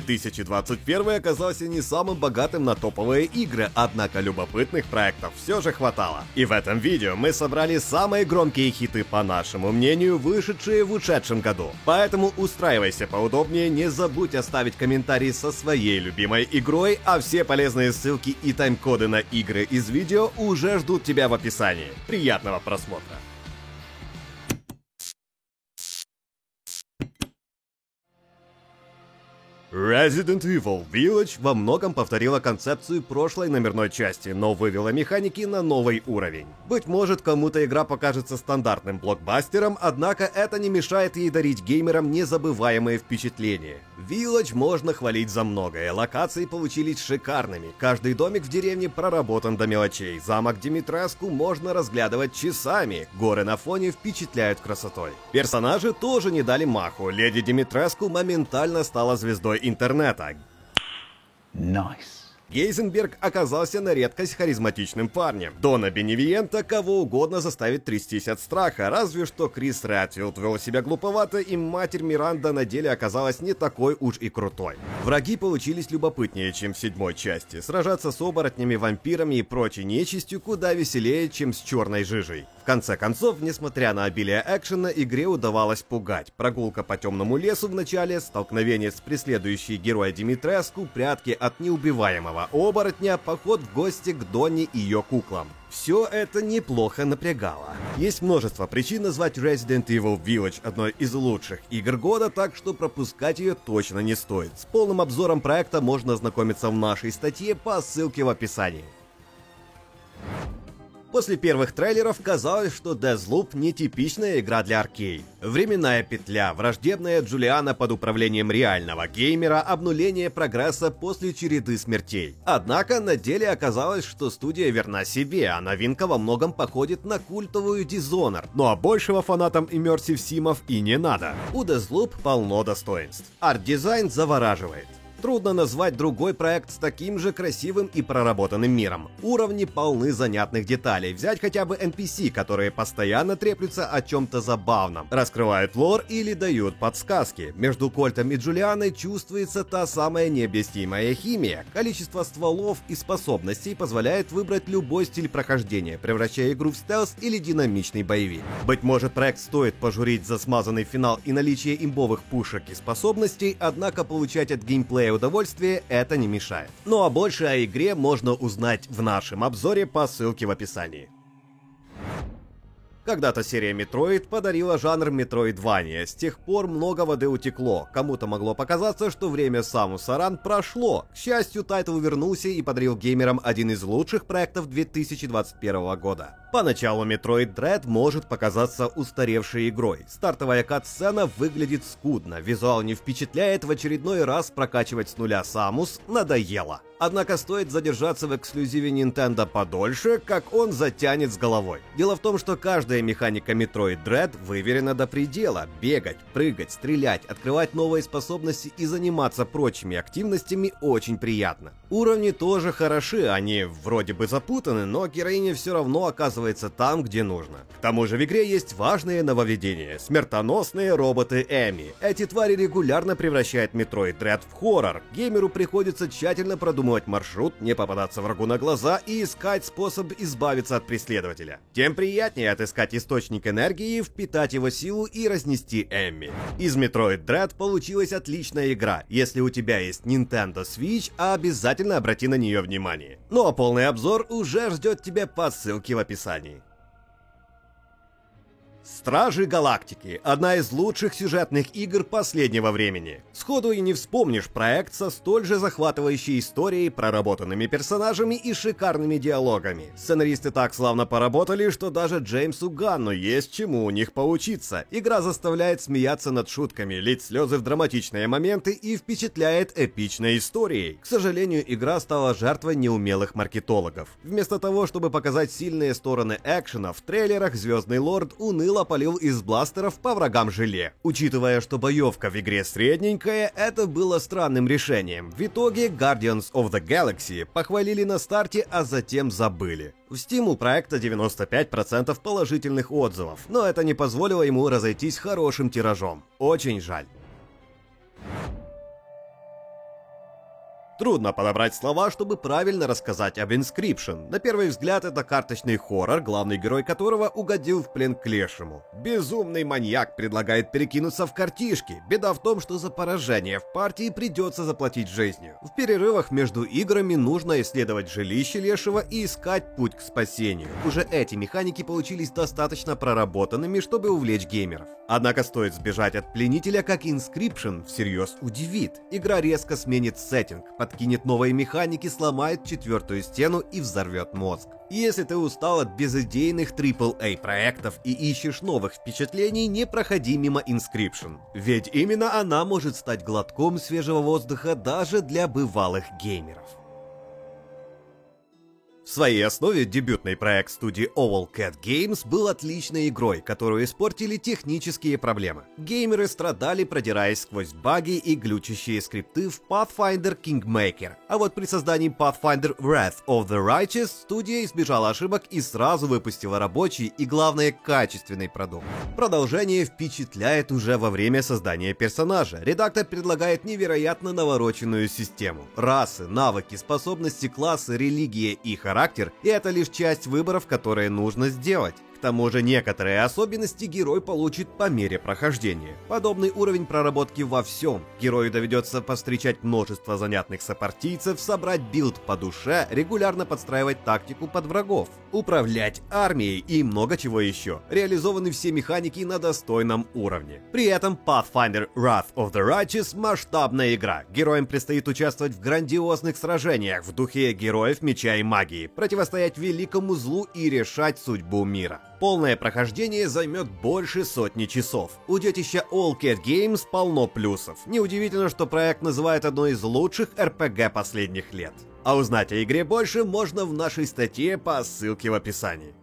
2021 оказался не самым богатым на топовые игры, однако любопытных проектов все же хватало. И в этом видео мы собрали самые громкие хиты, по нашему мнению, вышедшие в ушедшем году. Поэтому устраивайся поудобнее, не забудь оставить комментарий со своей любимой игрой, а все полезные ссылки и тайм-коды на игры из видео уже ждут тебя в описании. Приятного просмотра! Resident Evil Village во многом повторила концепцию прошлой номерной части, но вывела механики на новый уровень. Быть может, кому-то игра покажется стандартным блокбастером, однако это не мешает ей дарить геймерам незабываемые впечатления. Village можно хвалить за многое, локации получились шикарными, каждый домик в деревне проработан до мелочей, замок Димитреску можно разглядывать часами, горы на фоне впечатляют красотой. Персонажи тоже не дали маху, леди Димитреску моментально стала звездой интернета. Nice. Гейзенберг оказался на редкость харизматичным парнем. Дона Беневиента кого угодно заставит трястись от страха, разве что Крис Рэтфилд вел себя глуповато, и матерь Миранда на деле оказалась не такой уж и крутой. Враги получились любопытнее, чем в седьмой части. Сражаться с оборотнями, вампирами и прочей нечистью куда веселее, чем с черной жижей. В конце концов, несмотря на обилие экшена, игре удавалось пугать. Прогулка по темному лесу в начале, столкновение с преследующей героя Димитреску, прятки от неубиваемого оборотня, поход в гости к Донне и ее куклам. Все это неплохо напрягало. Есть множество причин назвать Resident Evil Village одной из лучших игр года, так что пропускать ее точно не стоит. С полным обзором проекта можно ознакомиться в нашей статье по ссылке в описании. После первых трейлеров казалось, что Deathloop не типичная игра для Arkane. Временная петля, враждебная Джулиана под управлением реального геймера, обнуление прогресса после череды смертей. Однако на деле оказалось, что студия верна себе, а новинка во многом походит на культовую Dishonored. Ну а большего фанатам immersive sim ов и не надо. У Deathloop полно достоинств. Арт-дизайн завораживает. Трудно назвать другой проект с таким же красивым и проработанным миром. Уровни полны занятных деталей. Взять хотя бы NPC, которые постоянно треплются о чем-то забавном, раскрывают лор или дают подсказки. Между Кольтом и Джулианой чувствуется та самая необъяснимая химия. Количество стволов и способностей позволяет выбрать любой стиль прохождения, превращая игру в стелс или динамичный боевик. Быть может, проект стоит пожурить за смазанный финал и наличие имбовых пушек и способностей, однако получать от геймплея удовольствие это не мешает. Ну а больше о игре можно узнать в нашем обзоре по ссылке в описании. Когда-то серия Metroid подарила жанр Metroidvania, с тех пор много воды утекло, кому-то могло показаться, что время Самус Аран прошло. К счастью, title вернулся и подарил геймерам один из лучших проектов 2021 года. Поначалу Metroid Dread может показаться устаревшей игрой. Стартовая кат-сцена выглядит скудно, визуал не впечатляет, в очередной раз прокачивать с нуля Самус надоело. Однако стоит задержаться в эксклюзиве Nintendo подольше, как он затянет с головой. Дело в том, что каждая механика Metroid Dread выверена до предела. Бегать, прыгать, стрелять, открывать новые способности и заниматься прочими активностями очень приятно. Уровни тоже хороши, они вроде бы запутаны, но героиня все равно оказывается там, где нужно. К тому же в игре есть важные нововведения. Смертоносные роботы Эми. Эти твари регулярно превращают Metroid Dread в хоррор. Геймеру приходится тщательно продумывать маршрут, не попадаться врагу на глаза и искать способ избавиться от преследователя. Тем приятнее отыскать источник энергии, впитать его силу и разнести Эмми. Из Metroid Dread получилась отличная игра. Если у тебя есть Nintendo Switch, обязательно обрати на нее внимание. Ну а полный обзор уже ждет тебя по ссылке в описании. Стражи Галактики – одна из лучших сюжетных игр последнего времени. Сходу и не вспомнишь проект со столь же захватывающей историей, проработанными персонажами и шикарными диалогами. Сценаристы так славно поработали, что даже Джеймсу Ганну есть чему у них поучиться. Игра заставляет смеяться над шутками, лить слезы в драматичные моменты и впечатляет эпичной историей. К сожалению, игра стала жертвой неумелых маркетологов. Вместо того, чтобы показать сильные стороны экшена, в трейлерах Звездный Лорд уныло полил из бластеров по врагам желе. Учитывая, что боевка в игре средненькая, это было странным решением. В итоге Guardians of the Galaxy похвалили на старте, а затем забыли. В Steam у проекта 95% положительных отзывов, но это не позволило ему разойтись хорошим тиражом. Очень жаль. Трудно подобрать слова, чтобы правильно рассказать об Inscription. На первый взгляд это карточный хоррор, главный герой которого угодил в плен к лешему. Безумный маньяк предлагает перекинуться в картишки. Беда в том, что за поражение в партии придется заплатить жизнью. В перерывах между играми нужно исследовать жилище лешего и искать путь к спасению. Уже эти механики получились достаточно проработанными, чтобы увлечь геймеров. Однако стоит сбежать от пленителя, как Inscription всерьез удивит. Игра резко сменит сеттинг, подкинет новые механики, сломает четвертую стену и взорвет мозг. Если ты устал от безыдейных AAA проектов и ищешь новых впечатлений, не проходи мимо Inscription. Ведь именно она может стать глотком свежего воздуха даже для бывалых геймеров. Своей основе дебютный проект студии Owl Cat Games был отличной игрой, которую испортили технические проблемы. Геймеры страдали, продираясь сквозь баги и глючащие скрипты в Pathfinder Kingmaker. А вот при создании Pathfinder Wrath of the Righteous студия избежала ошибок и сразу выпустила рабочий и, главное, качественный продукт. Продолжение впечатляет уже во время создания персонажа. Редактор предлагает невероятно навороченную систему. Расы, навыки, способности, классы, религия и характер характер, и это лишь часть выборов, которые нужно сделать тому же некоторые особенности герой получит по мере прохождения. Подобный уровень проработки во всем. Герою доведется повстречать множество занятных сопартийцев, собрать build по душе, регулярно подстраивать тактику под врагов, управлять армией и много чего еще. Реализованы все механики на достойном уровне. При этом Pathfinder Wrath of the Righteous масштабная игра. Героям предстоит участвовать в грандиозных сражениях в духе героев меча и магии, противостоять великому злу и решать судьбу мира. Полное прохождение займет больше сотни часов. У детища Owlcat Games полно плюсов. Неудивительно, что проект называют одной из лучших RPG последних лет. А узнать о игре больше можно в нашей статье по ссылке в описании.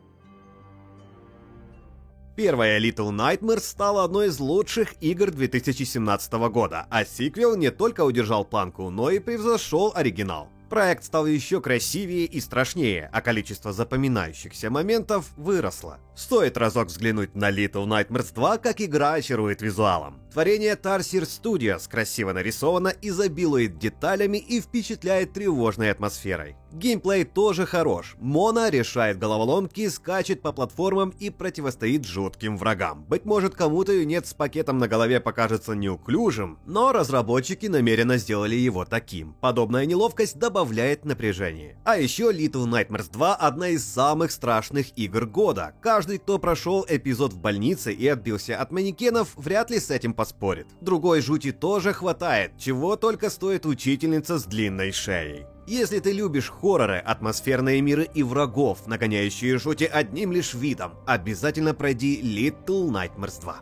Первая Little Nightmares стала одной из лучших игр 2017 года, а сиквел не только удержал планку, но и превзошел оригинал. Проект стал еще красивее и страшнее, а количество запоминающихся моментов выросло. Стоит разок взглянуть на Little Nightmares 2, как игра очарует визуалом. Творение Tarsier Studios красиво нарисовано, изобилует деталями и впечатляет тревожной атмосферой. Геймплей тоже хорош. Мона решает головоломки, скачет по платформам и противостоит жутким врагам. Быть может, кому-то юнец с пакетом на голове покажется неуклюжим, но разработчики намеренно сделали его таким. Подобная неловкость добавляет напряжение. А еще Little Nightmares 2 одна из самых страшных игр года. Каждый, кто прошел эпизод в больнице и отбился от манекенов, вряд ли с этим поспорит. Другой жути тоже хватает, чего только стоит учительница с длинной шеей. Если ты любишь хорроры, атмосферные миры и врагов, нагоняющие жути одним лишь видом, обязательно пройди Little Nightmares 2.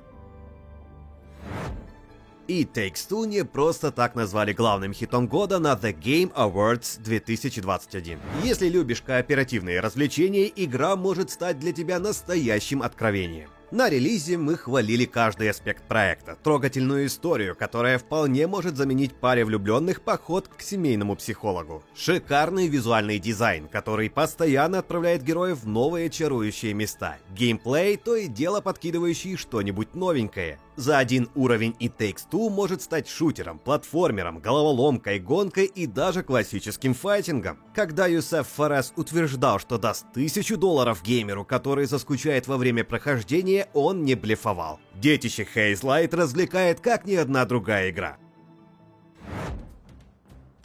И Takes Two не просто так назвали главным хитом года на The Game Awards 2021. Если любишь кооперативные развлечения, игра может стать для тебя настоящим откровением. На релизе мы хвалили каждый аспект проекта, трогательную историю, которая вполне может заменить паре влюбленных поход к семейному психологу. Шикарный визуальный дизайн, который постоянно отправляет героев в новые чарующие места. Геймплей то и дело подкидывающий что-нибудь новенькое. За один уровень и Takes Two может стать шутером, платформером, головоломкой, гонкой и даже классическим файтингом. Когда Юсеф Форес утверждал, что даст тысячу долларов геймеру, который заскучает во время прохождения, он не блефовал. Детище Light развлекает как ни одна другая игра.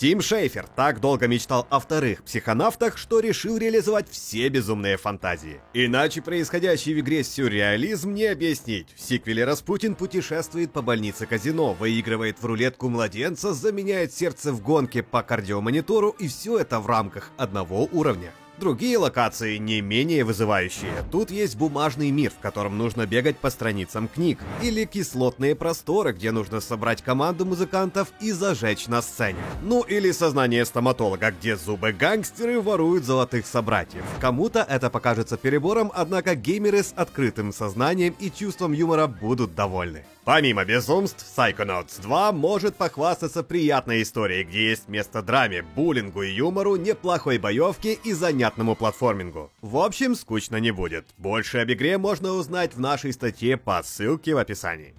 Тим Шейфер так долго мечтал о вторых психонавтах, что решил реализовать все безумные фантазии. Иначе происходящий в игре сюрреализм не объяснить. В сиквеле Распутин путешествует по больнице казино, выигрывает в рулетку младенца, заменяет сердце в гонке по кардиомонитору и все это в рамках одного уровня. Другие локации не менее вызывающие. Тут есть бумажный мир, в котором нужно бегать по страницам книг. Или кислотные просторы, где нужно собрать команду музыкантов и зажечь на сцене. Ну или сознание стоматолога, где зубы-гангстеры воруют золотых собратьев. Кому-то это покажется перебором, однако геймеры с открытым сознанием и чувством юмора будут довольны. Помимо безумств, Psychonauts 2 может похвастаться приятной историей, где есть место драме, буллингу и юмору, неплохой боевке и занятному платформингу. В общем, скучно не будет. Больше об игре можно узнать в нашей статье по ссылке в описании.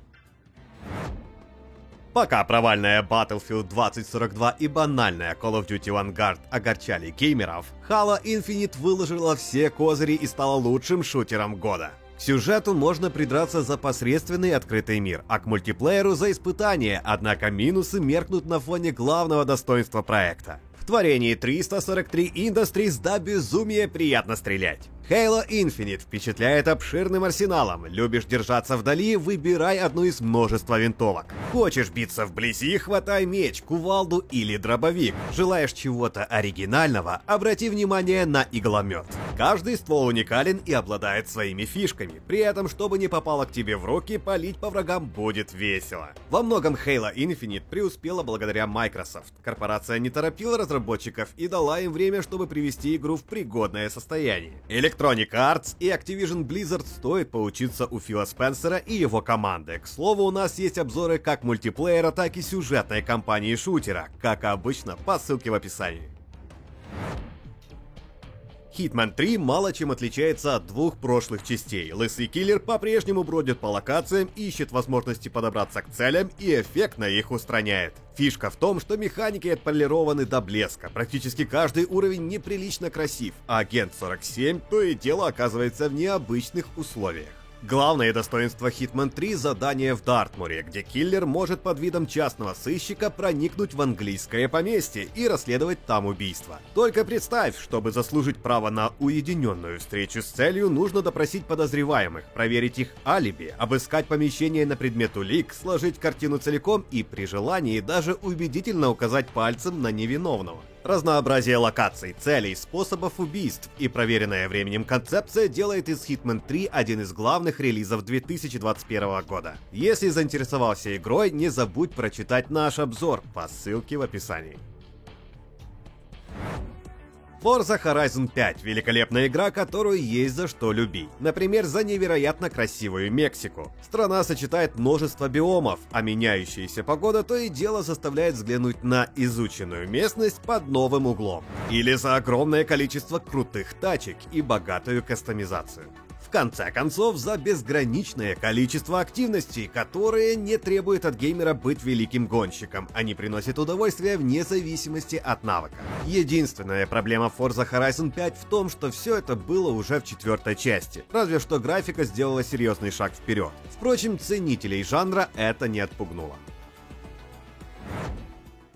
Пока провальная Battlefield 2042 и банальная Call of Duty Vanguard огорчали геймеров, Halo Infinite выложила все козыри и стала лучшим шутером года. Сюжету можно придраться за посредственный открытый мир, а к мультиплееру за испытания, однако минусы меркнут на фоне главного достоинства проекта. В творении 343 Industries до безумия приятно стрелять. Halo Infinite впечатляет обширным арсеналом. Любишь держаться вдали, выбирай одну из множества винтовок. Хочешь биться вблизи, хватай меч, кувалду или дробовик. Желаешь чего-то оригинального, обрати внимание на игломет. Каждый ствол уникален и обладает своими фишками. При этом, чтобы не попало к тебе в руки, палить по врагам будет весело. Во многом Halo Infinite преуспела благодаря Microsoft. Корпорация не торопила разработчиков и дала им время, чтобы привести игру в пригодное состояние. Electronic Arts и Activision Blizzard стоит поучиться у Фила Спенсера и его команды. К слову, у нас есть обзоры как мультиплеера, так и сюжетной кампании шутера, как обычно, по ссылке в описании. Hitman 3 мало чем отличается от двух прошлых частей. Лысый киллер по-прежнему бродит по локациям, ищет возможности подобраться к целям и эффектно их устраняет. Фишка в том, что механики отполированы до блеска, практически каждый уровень неприлично красив, а агент 47 то и дело оказывается в необычных условиях. Главное достоинство Hitman 3 — задание в Дартмуре, где киллер может под видом частного сыщика проникнуть в английское поместье и расследовать там убийство. Только представь, чтобы заслужить право на уединенную встречу с целью, нужно допросить подозреваемых, проверить их алиби, обыскать помещение на предмет улик, сложить картину целиком и при желании даже убедительно указать пальцем на невиновного. Разнообразие локаций, целей, способов убийств и проверенная временем концепция делает из Hitman 3 один из главных релизов 2021 года. Если заинтересовался игрой, не забудь прочитать наш обзор по ссылке в описании. Forza Horizon 5 – великолепная игра, которую есть за что любить. Например, за невероятно красивую Мексику. Страна сочетает множество биомов, а меняющаяся погода то и дело заставляет взглянуть на изученную местность под новым углом. Или за огромное количество крутых тачек и богатую кастомизацию конце концов, за безграничное количество активностей, которые не требуют от геймера быть великим гонщиком, они приносят удовольствие вне зависимости от навыка. Единственная проблема Forza Horizon 5 в том, что все это было уже в четвертой части, разве что графика сделала серьезный шаг вперед. Впрочем, ценителей жанра это не отпугнуло.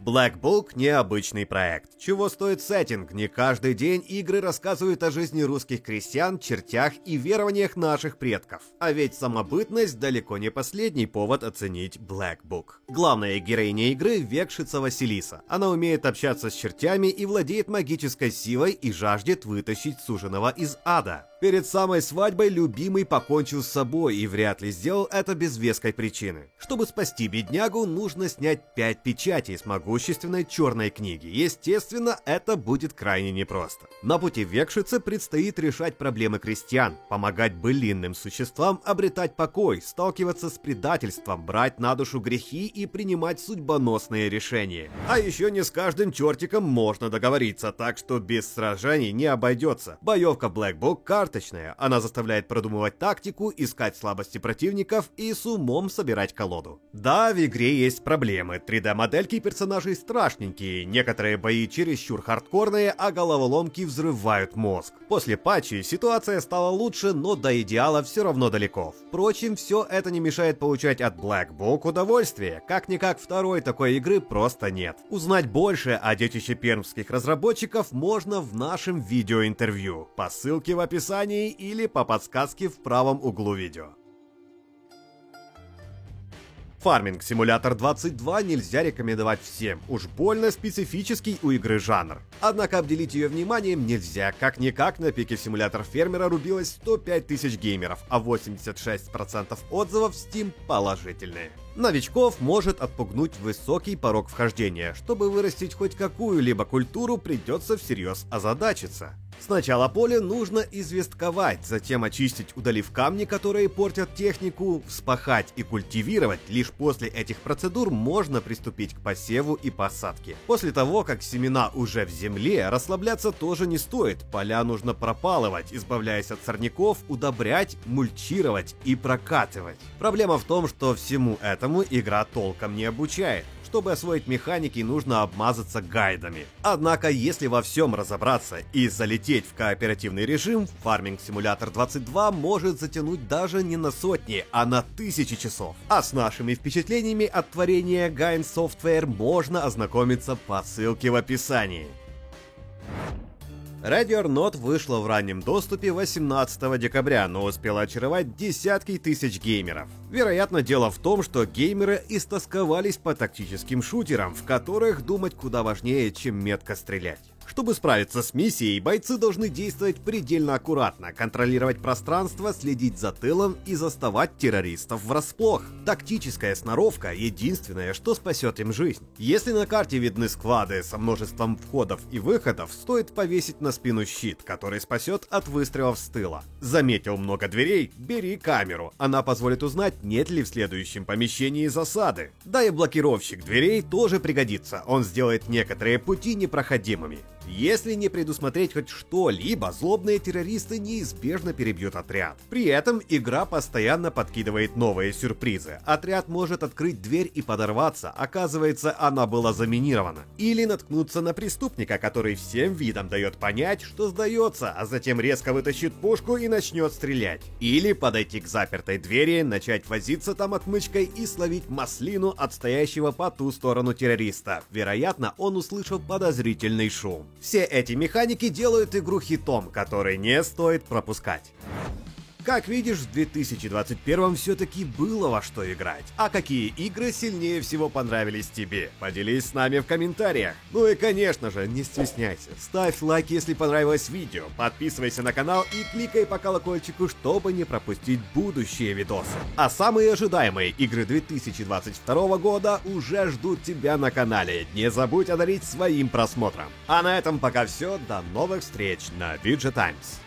Black Book — необычный проект. Чего стоит сеттинг? Не каждый день игры рассказывают о жизни русских крестьян, чертях и верованиях наших предков. А ведь самобытность далеко не последний повод оценить Black Book. Главная героиня игры — Векшица Василиса. Она умеет общаться с чертями и владеет магической силой и жаждет вытащить суженого из ада. Перед самой свадьбой любимый покончил с собой и вряд ли сделал это без веской причины. Чтобы спасти беднягу, нужно снять 5 печатей с могущественной черной книги. Естественно, это будет крайне непросто. На пути Векшицы предстоит решать проблемы крестьян, помогать былинным существам обретать покой, сталкиваться с предательством, брать на душу грехи и принимать судьбоносные решения. А еще не с каждым чертиком можно договориться, так что без сражений не обойдется. Боевка Black Book карточная. Она заставляет продумывать тактику, искать слабости противников и с умом собирать колоду. Да, в игре есть проблемы. 3D-модельки персонажей страшненькие, некоторые бои чересчур хардкорные, а головоломки взрывают мозг. После патчи ситуация стала лучше, но до идеала все равно далеко. Впрочем, все это не мешает получать от Black Book удовольствие. Как-никак второй такой игры просто нет. Узнать больше о детище пермских разработчиков можно в нашем видеоинтервью по ссылке в описании или по подсказке в правом углу видео. Farming Simulator 22 нельзя рекомендовать всем, уж больно специфический у игры жанр. Однако обделить ее вниманием нельзя, как-никак на пике симулятор фермера рубилось 105 тысяч геймеров, а 86% отзывов в Steam положительные. Новичков может отпугнуть высокий порог вхождения. Чтобы вырастить хоть какую-либо культуру, придется всерьез озадачиться. Сначала поле нужно известковать, затем очистить, удалив камни, которые портят технику, вспахать и культивировать. Лишь после этих процедур можно приступить к посеву и посадке. После того, как семена уже в земле, расслабляться тоже не стоит. Поля нужно пропалывать, избавляясь от сорняков, удобрять, мульчировать и прокатывать. Проблема в том, что всему этому игра толком не обучает. Чтобы освоить механики, нужно обмазаться гайдами. Однако, если во всем разобраться и залететь в кооперативный режим, Farming Simulator 22 может затянуть даже не на сотни, а на тысячи часов. А с нашими впечатлениями от творения Gain Software можно ознакомиться по ссылке в описании. Radio Not вышла в раннем доступе 18 декабря, но успела очаровать десятки тысяч геймеров. Вероятно, дело в том, что геймеры истосковались по тактическим шутерам, в которых думать куда важнее, чем метко стрелять. Чтобы справиться с миссией, бойцы должны действовать предельно аккуратно, контролировать пространство, следить за тылом и заставать террористов врасплох. Тактическая сноровка — единственное, что спасет им жизнь. Если на карте видны сквады со множеством входов и выходов, стоит повесить на спину щит, который спасет от выстрелов с тыла. Заметил много дверей? Бери камеру. Она позволит узнать, нет ли в следующем помещении засады. Да и блокировщик дверей тоже пригодится. Он сделает некоторые пути непроходимыми. Если не предусмотреть хоть что-либо, злобные террористы неизбежно перебьют отряд. При этом игра постоянно подкидывает новые сюрпризы. Отряд может открыть дверь и подорваться, оказывается, она была заминирована. Или наткнуться на преступника, который всем видом дает понять, что сдается, а затем резко вытащит пушку и начнет стрелять. Или подойти к запертой двери, начать возиться там отмычкой и словить маслину от стоящего по ту сторону террориста. Вероятно, он услышал подозрительный шум. Все эти механики делают игру хитом, который не стоит пропускать. Как видишь, в 2021 все-таки было во что играть. А какие игры сильнее всего понравились тебе? Поделись с нами в комментариях. Ну и конечно же, не стесняйся. Ставь лайк, если понравилось видео, подписывайся на канал и кликай по колокольчику, чтобы не пропустить будущие видосы. А самые ожидаемые игры 2022 года уже ждут тебя на канале. Не забудь одарить своим просмотром. А на этом пока все. До новых встреч на VG Times.